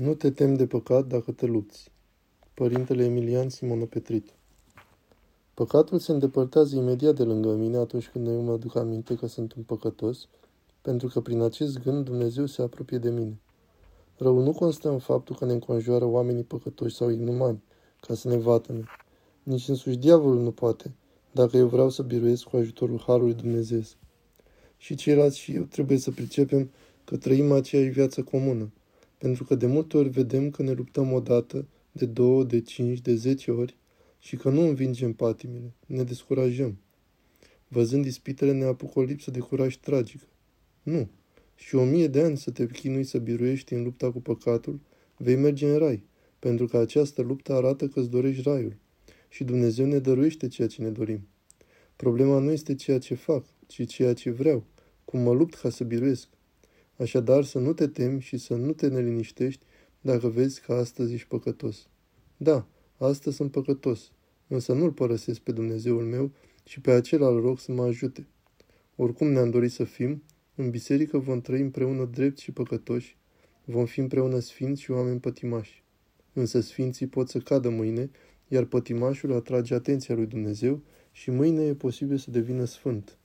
Nu te temi de păcat dacă te lupți. Părintele Emilian Simonopetrit Păcatul se îndepărtează imediat de lângă mine atunci când eu mă aduc aminte că sunt un păcătos, pentru că prin acest gând Dumnezeu se apropie de mine. Răul nu constă în faptul că ne înconjoară oamenii păcătoși sau inumani, ca să ne vatăme. Nici însuși diavolul nu poate, dacă eu vreau să biruiesc cu ajutorul Harului Dumnezeu. Și ceilalți și eu trebuie să pricepem că trăim aceeași viață comună, pentru că de multe ori vedem că ne luptăm odată, de două, de cinci, de zece ori și că nu învingem patimile, ne descurajăm. Văzând ispitele ne apucă o lipsă de curaj tragică. Nu. Și o mie de ani să te chinui să biruiești în lupta cu păcatul, vei merge în rai, pentru că această luptă arată că îți dorești raiul. Și Dumnezeu ne dăruiește ceea ce ne dorim. Problema nu este ceea ce fac, ci ceea ce vreau, cum mă lupt ca să biruiesc. Așadar să nu te temi și să nu te neliniștești dacă vezi că astăzi ești păcătos. Da, astăzi sunt păcătos, însă nu-L părăsesc pe Dumnezeul meu și pe acela îl rog să mă ajute. Oricum ne-am dorit să fim, în biserică vom trăi împreună drept și păcătoși, vom fi împreună sfinți și oameni pătimași. Însă sfinții pot să cadă mâine, iar pătimașul atrage atenția lui Dumnezeu și mâine e posibil să devină sfânt.